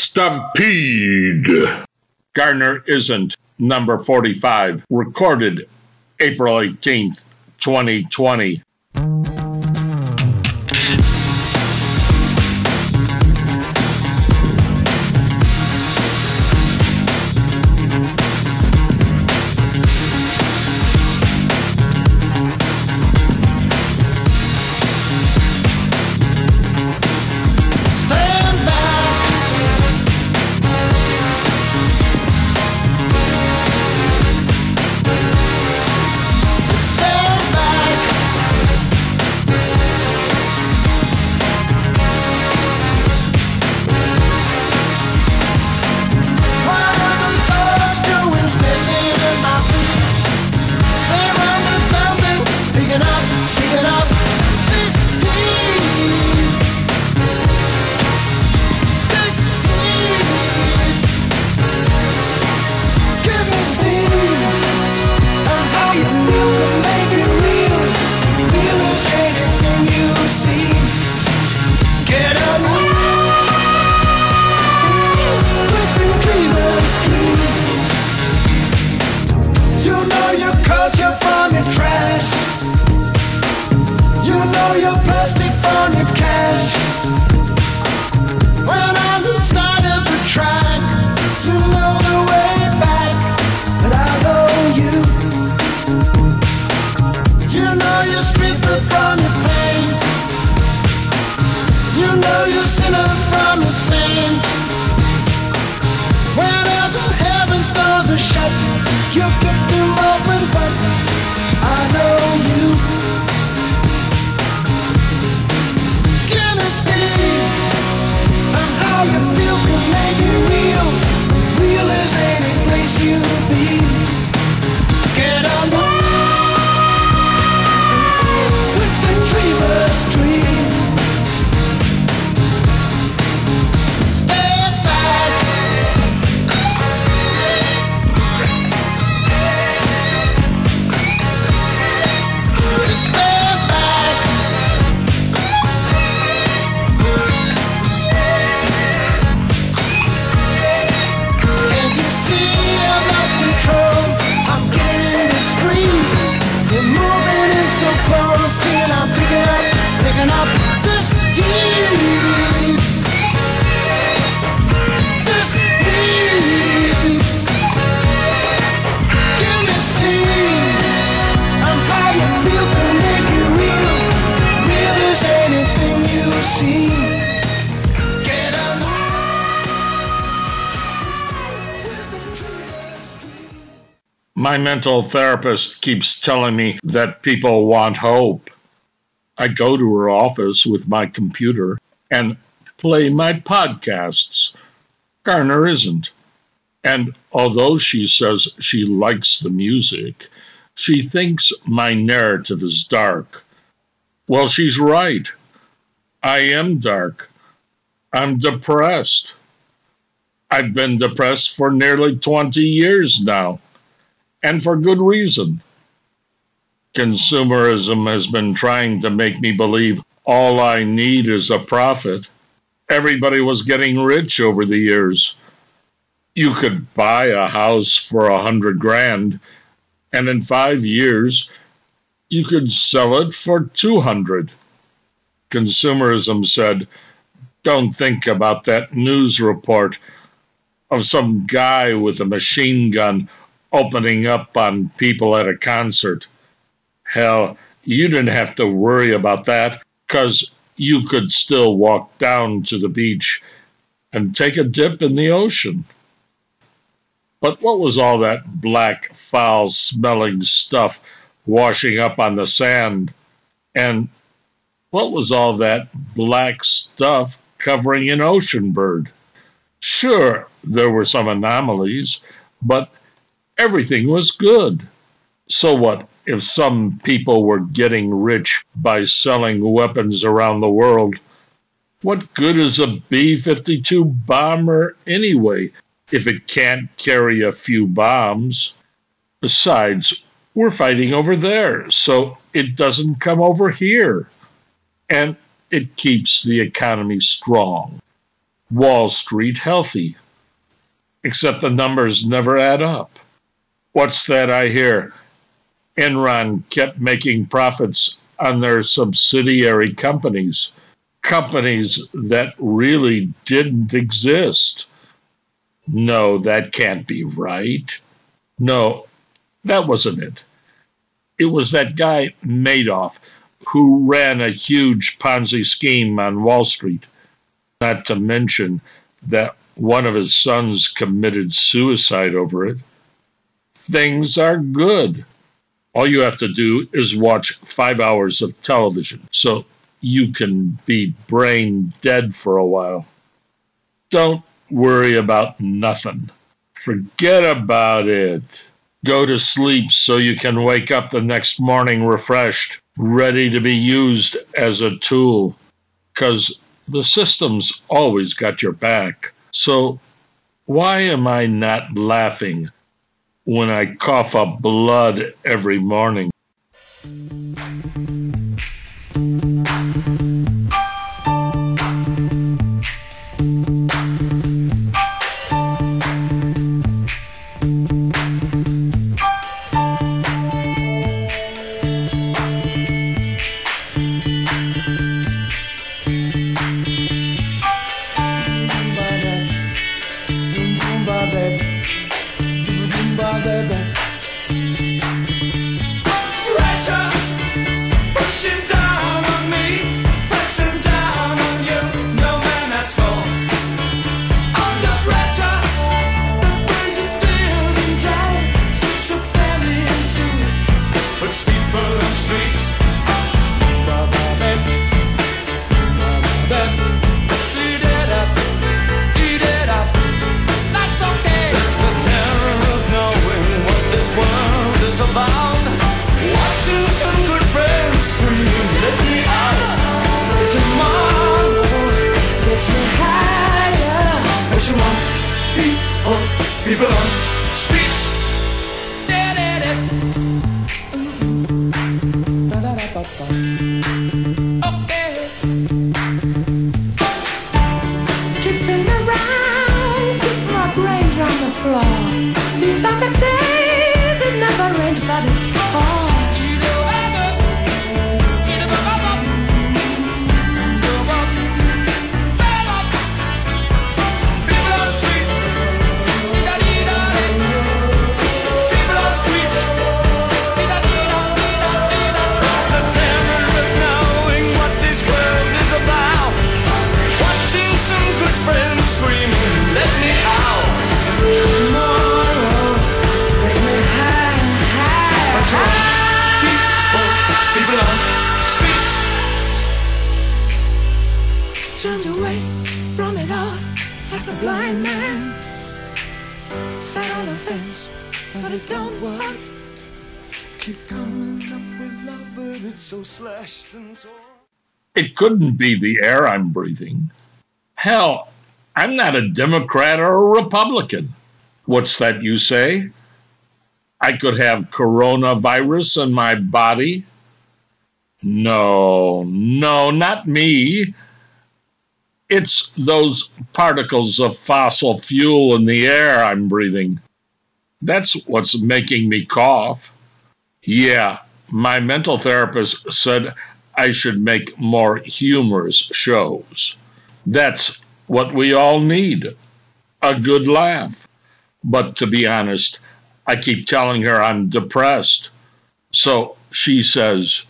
Stampede. Garner Isn't, number 45, recorded April 18th, 2020. My mental therapist keeps telling me that people want hope. I go to her office with my computer and play my podcasts. Garner isn't. And although she says she likes the music, she thinks my narrative is dark. Well, she's right. I am dark. I'm depressed. I've been depressed for nearly 20 years now and for good reason. Consumerism has been trying to make me believe all I need is a profit. Everybody was getting rich over the years. You could buy a house for a hundred grand, and in five years, you could sell it for 200. Consumerism said, Don't think about that news report of some guy with a machine gun opening up on people at a concert. Hell, you didn't have to worry about that because you could still walk down to the beach and take a dip in the ocean. But what was all that black, foul smelling stuff washing up on the sand? And what was all that black stuff covering an ocean bird? Sure, there were some anomalies, but everything was good. So what if some people were getting rich by selling weapons around the world? What good is a B 52 bomber anyway if it can't carry a few bombs? Besides, we're fighting over there, so it doesn't come over here. And it keeps the economy strong. Wall Street healthy. Except the numbers never add up. What's that I hear? Enron kept making profits on their subsidiary companies, companies that really didn't exist. No, that can't be right. No, that wasn't it. It was that guy Madoff who ran a huge Ponzi scheme on Wall Street, not to mention that one of his sons committed suicide over it. Things are good. All you have to do is watch five hours of television so you can be brain dead for a while. Don't worry about nothing. Forget about it. Go to sleep so you can wake up the next morning refreshed, ready to be used as a tool. Because the system's always got your back. So why am I not laughing when I cough up blood every morning? It couldn't be the air I'm breathing. Hell, I'm not a Democrat or a Republican. What's that you say? I could have coronavirus in my body? No, no, not me. It's those particles of fossil fuel in the air I'm breathing. That's what's making me cough. Yeah, my mental therapist said I should make more humorous shows. That's what we all need a good laugh. But to be honest, I keep telling her I'm depressed. So she says,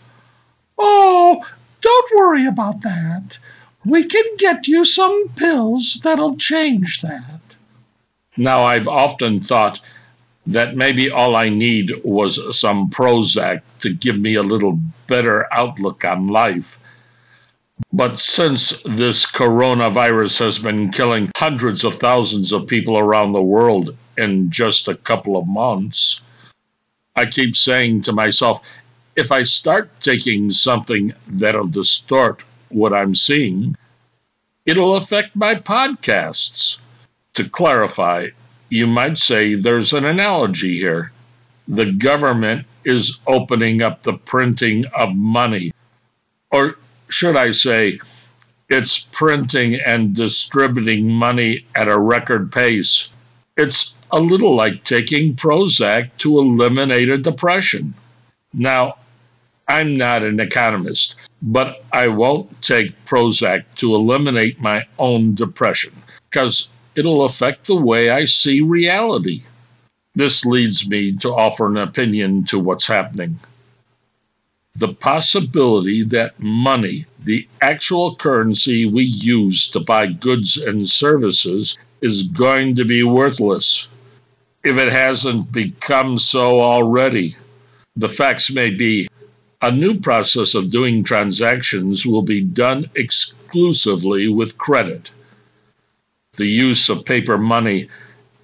Oh, don't worry about that. We can get you some pills that'll change that. Now, I've often thought that maybe all I need was some Prozac to give me a little better outlook on life. But since this coronavirus has been killing hundreds of thousands of people around the world in just a couple of months, I keep saying to myself, if I start taking something that'll distort what I'm seeing, it'll affect my podcasts. To clarify, you might say there's an analogy here. The government is opening up the printing of money. Or should I say, It's printing and distributing money at a record pace. It's a little like taking Prozac to eliminate a depression. Now, I'm not an economist, but I won't take Prozac to eliminate my own depression because it'll affect the way I see reality. This leads me to offer an opinion to what's happening. The possibility that money, the actual currency we use to buy goods and services, is going to be worthless if it hasn't become so already. The facts may be a new process of doing transactions will be done exclusively with credit. The use of paper money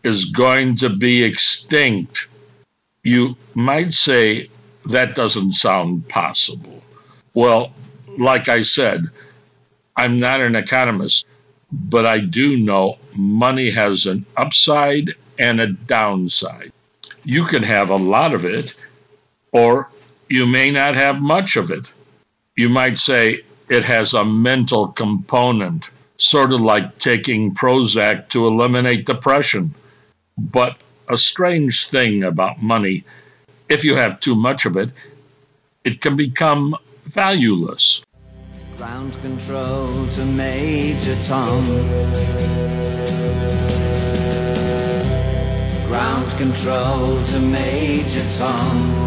is going to be extinct. You might say that doesn't sound possible. Well, like I said, I'm not an economist, but I do know money has an upside and a downside. You can have a lot of it, or you may not have much of it. You might say it has a mental component, sort of like taking Prozac to eliminate depression. But a strange thing about money, if you have too much of it, it can become valueless. Ground control to Major Tom. Ground control to Major Tom.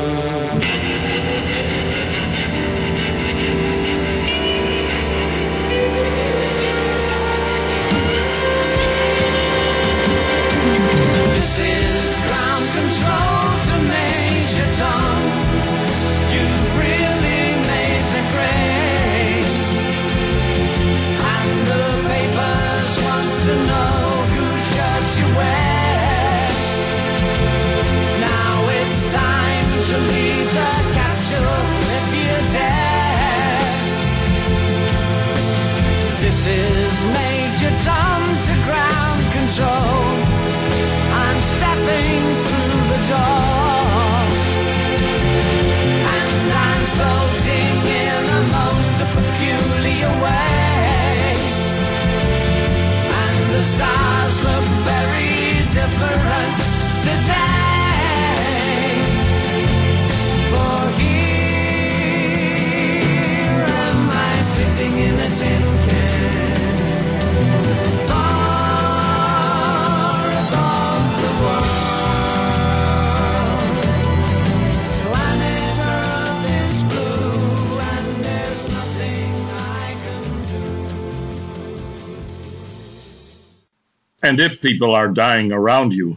And if people are dying around you,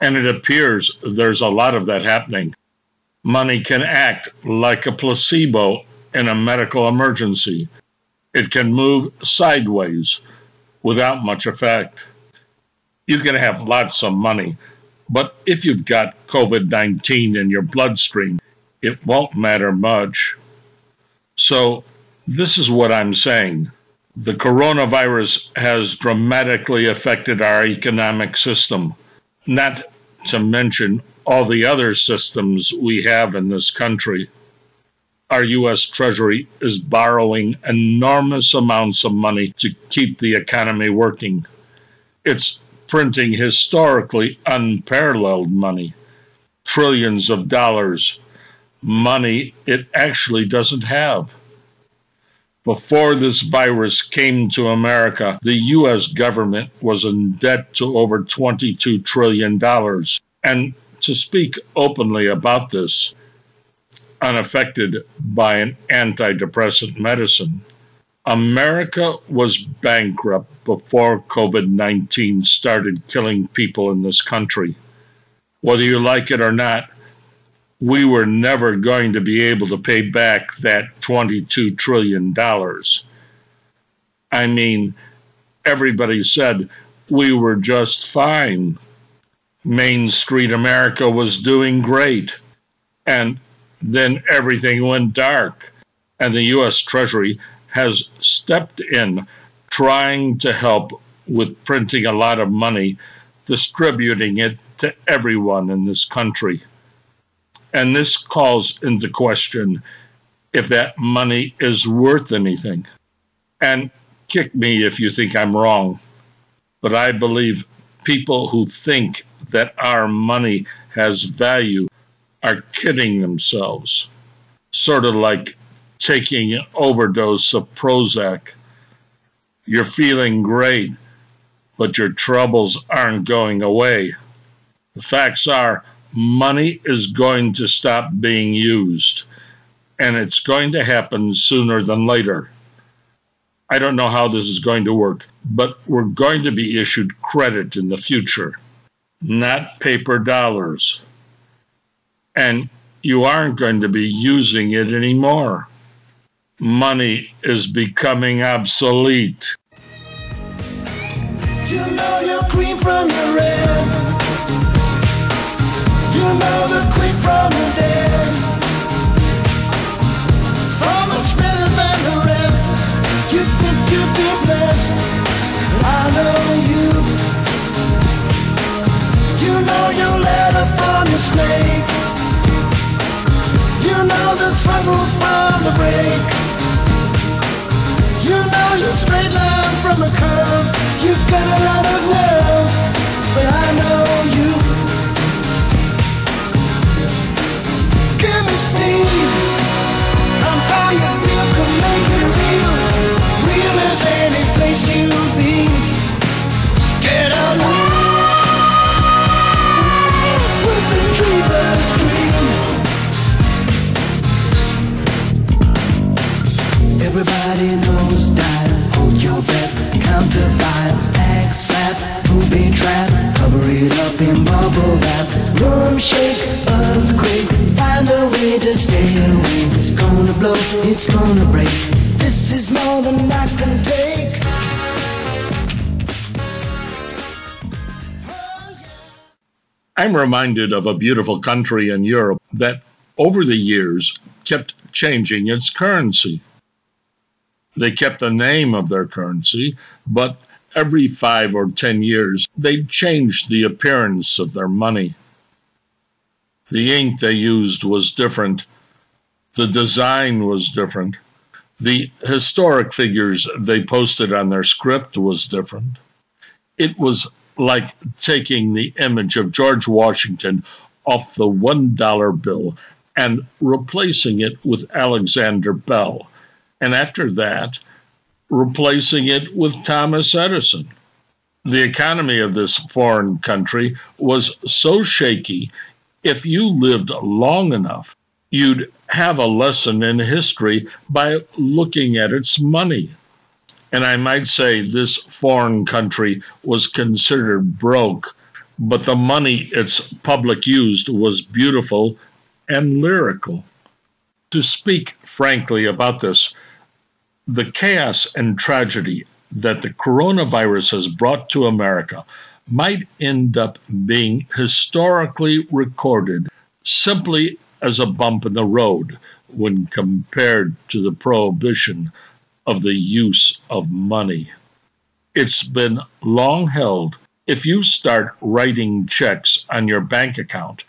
and it appears there's a lot of that happening, money can act like a placebo in a medical emergency. It can move sideways without much effect. You can have lots of money, but if you've got COVID 19 in your bloodstream, it won't matter much. So, this is what I'm saying. The coronavirus has dramatically affected our economic system, not to mention all the other systems we have in this country. Our U.S. Treasury is borrowing enormous amounts of money to keep the economy working. It's printing historically unparalleled money, trillions of dollars, money it actually doesn't have. Before this virus came to America, the U.S. government was in debt to over $22 trillion. And to speak openly about this, unaffected by an antidepressant medicine, America was bankrupt before COVID 19 started killing people in this country. Whether you like it or not, we were never going to be able to pay back that $22 trillion. I mean, everybody said we were just fine. Main Street America was doing great. And then everything went dark. And the U.S. Treasury has stepped in trying to help with printing a lot of money, distributing it to everyone in this country. And this calls into question if that money is worth anything. And kick me if you think I'm wrong, but I believe people who think that our money has value are kidding themselves. Sort of like taking an overdose of Prozac. You're feeling great, but your troubles aren't going away. The facts are money is going to stop being used, and it's going to happen sooner than later. I don't know how this is going to work, but we're going to be issued credit in the future, not paper dollars. And you aren't going to be using it anymore. Money is becoming obsolete. You know straight line from a curve. You've got a lot of love, but I know I'm reminded of a beautiful country in Europe that over the years kept changing its currency. They kept the name of their currency, but every five or ten years they changed the appearance of their money. The ink they used was different, the design was different, the historic figures they posted on their script was different. It was like taking the image of George Washington off the $1 bill and replacing it with Alexander Bell. And after that, replacing it with Thomas Edison. The economy of this foreign country was so shaky, if you lived long enough, you'd have a lesson in history by looking at its money. And I might say this foreign country was considered broke, but the money its public used was beautiful and lyrical. To speak frankly about this, the chaos and tragedy that the coronavirus has brought to America might end up being historically recorded simply as a bump in the road when compared to the prohibition of the use of money. It's been long held if you start writing checks on your bank account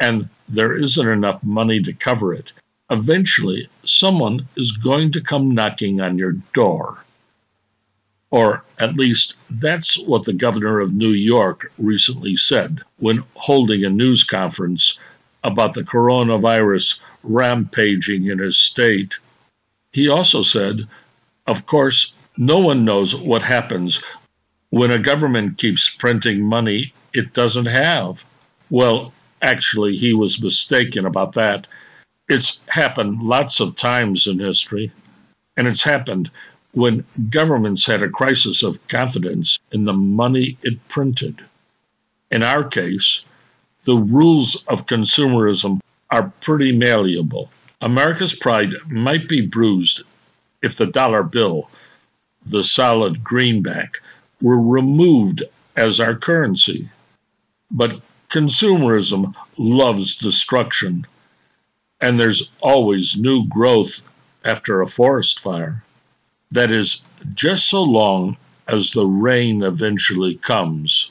and there isn't enough money to cover it, eventually someone is going to come knocking on your door. Or at least that's what the governor of New York recently said when holding a news conference about the coronavirus rampaging in his state. He also said, of course, no one knows what happens when a government keeps printing money it doesn't have. Well, actually, he was mistaken about that. It's happened lots of times in history, and it's happened when governments had a crisis of confidence in the money it printed. In our case, the rules of consumerism are pretty malleable. America's pride might be bruised if the dollar bill, the solid greenback, were removed as our currency. But consumerism loves destruction, and there's always new growth after a forest fire. That is, just so long as the rain eventually comes.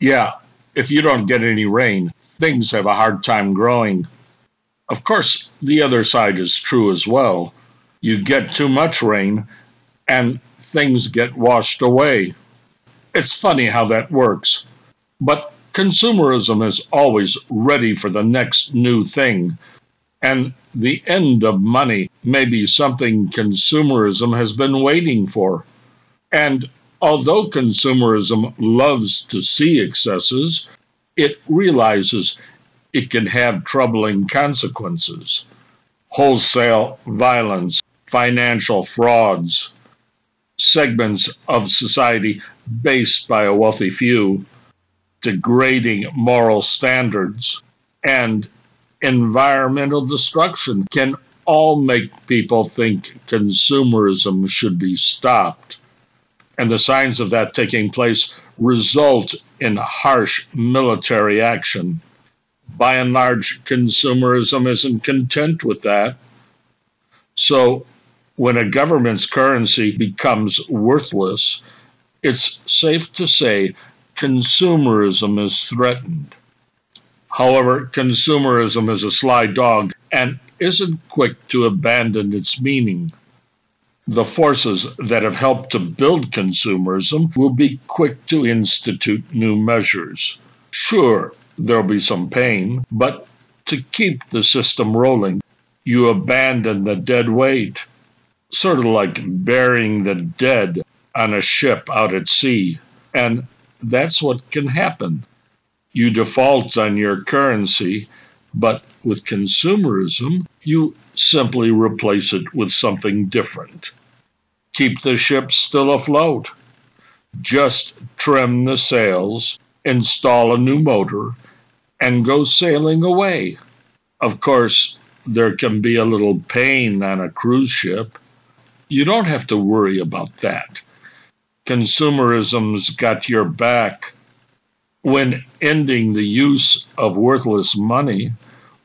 Yeah, if you don't get any rain, things have a hard time growing. Of course, the other side is true as well. You get too much rain and things get washed away. It's funny how that works. But consumerism is always ready for the next new thing. And the end of money may be something consumerism has been waiting for. And although consumerism loves to see excesses, it realizes it can have troubling consequences. Wholesale violence, financial frauds, segments of society based by a wealthy few, degrading moral standards, and environmental destruction can all make people think consumerism should be stopped. And the signs of that taking place result in harsh military action. By and large, consumerism isn't content with that. So, when a government's currency becomes worthless, it's safe to say consumerism is threatened. However, consumerism is a sly dog and isn't quick to abandon its meaning. The forces that have helped to build consumerism will be quick to institute new measures. Sure, there'll be some pain, but to keep the system rolling, you abandon the dead weight. Sort of like burying the dead on a ship out at sea. And that's what can happen. You default on your currency, but with consumerism, you simply replace it with something different. Keep the ship still afloat. Just trim the sails, install a new motor, and go sailing away. Of course, there can be a little pain on a cruise ship. You don't have to worry about that. Consumerism's got your back. When ending the use of worthless money,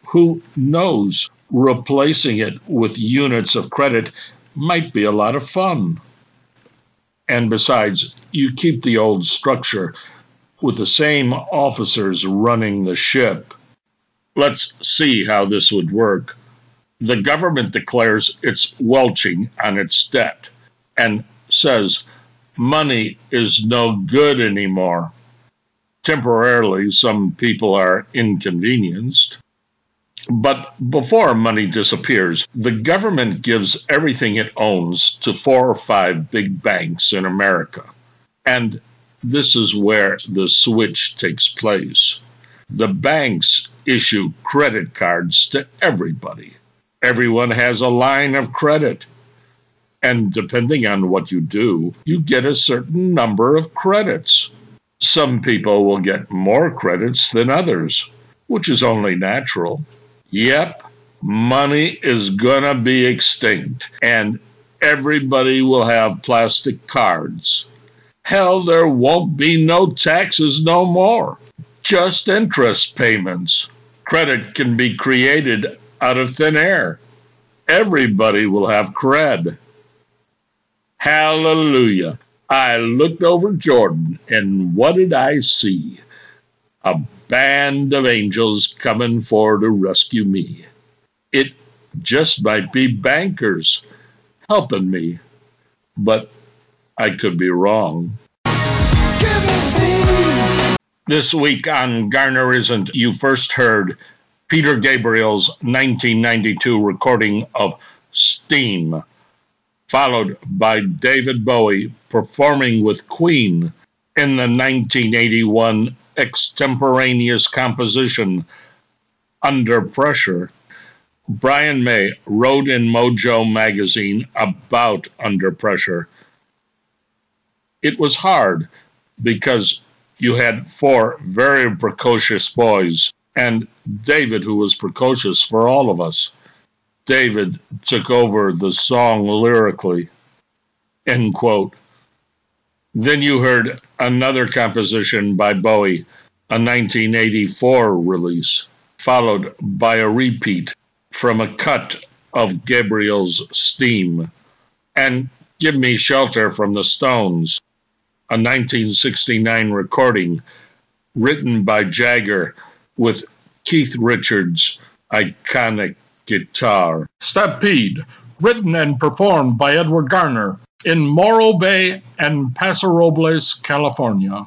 who knows, replacing it with units of credit might be a lot of fun. And besides, you keep the old structure with the same officers running the ship. Let's see how this would work. The government declares it's welching on its debt and says money is no good anymore. Temporarily, some people are inconvenienced. But before money disappears, the government gives everything it owns to four or five big banks in America. And this is where the switch takes place. The banks issue credit cards to everybody. Everyone has a line of credit. And depending on what you do, you get a certain number of credits. Some people will get more credits than others, which is only natural. Yep, money is gonna be extinct, and everybody will have plastic cards. Hell, there won't be no taxes no more, just interest payments. Credit can be created out of thin air. Everybody will have cred. Hallelujah. I looked over Jordan, and what did I see? A band of angels coming for to rescue me. It just might be bankers helping me, but I could be wrong. This week on Garner Isn't, you first heard Peter Gabriel's 1992 recording of Steam, followed by David Bowie performing with Queen in the 1981 extemporaneous composition Under Pressure. Brian May wrote in Mojo magazine about Under Pressure. It was hard because you had four very precocious boys, and David, who was precocious for all of us. David took over the song lyrically. End quote. Then you heard another composition by Bowie, a 1984 release, followed by a repeat from a cut of Gabriel's Steam, and Give Me Shelter from the Stones, a 1969 recording written by Jagger with Keith Richards iconic guitar. Stampede, written and performed by Edward Garner in Morro Bay and Paso Robles, California.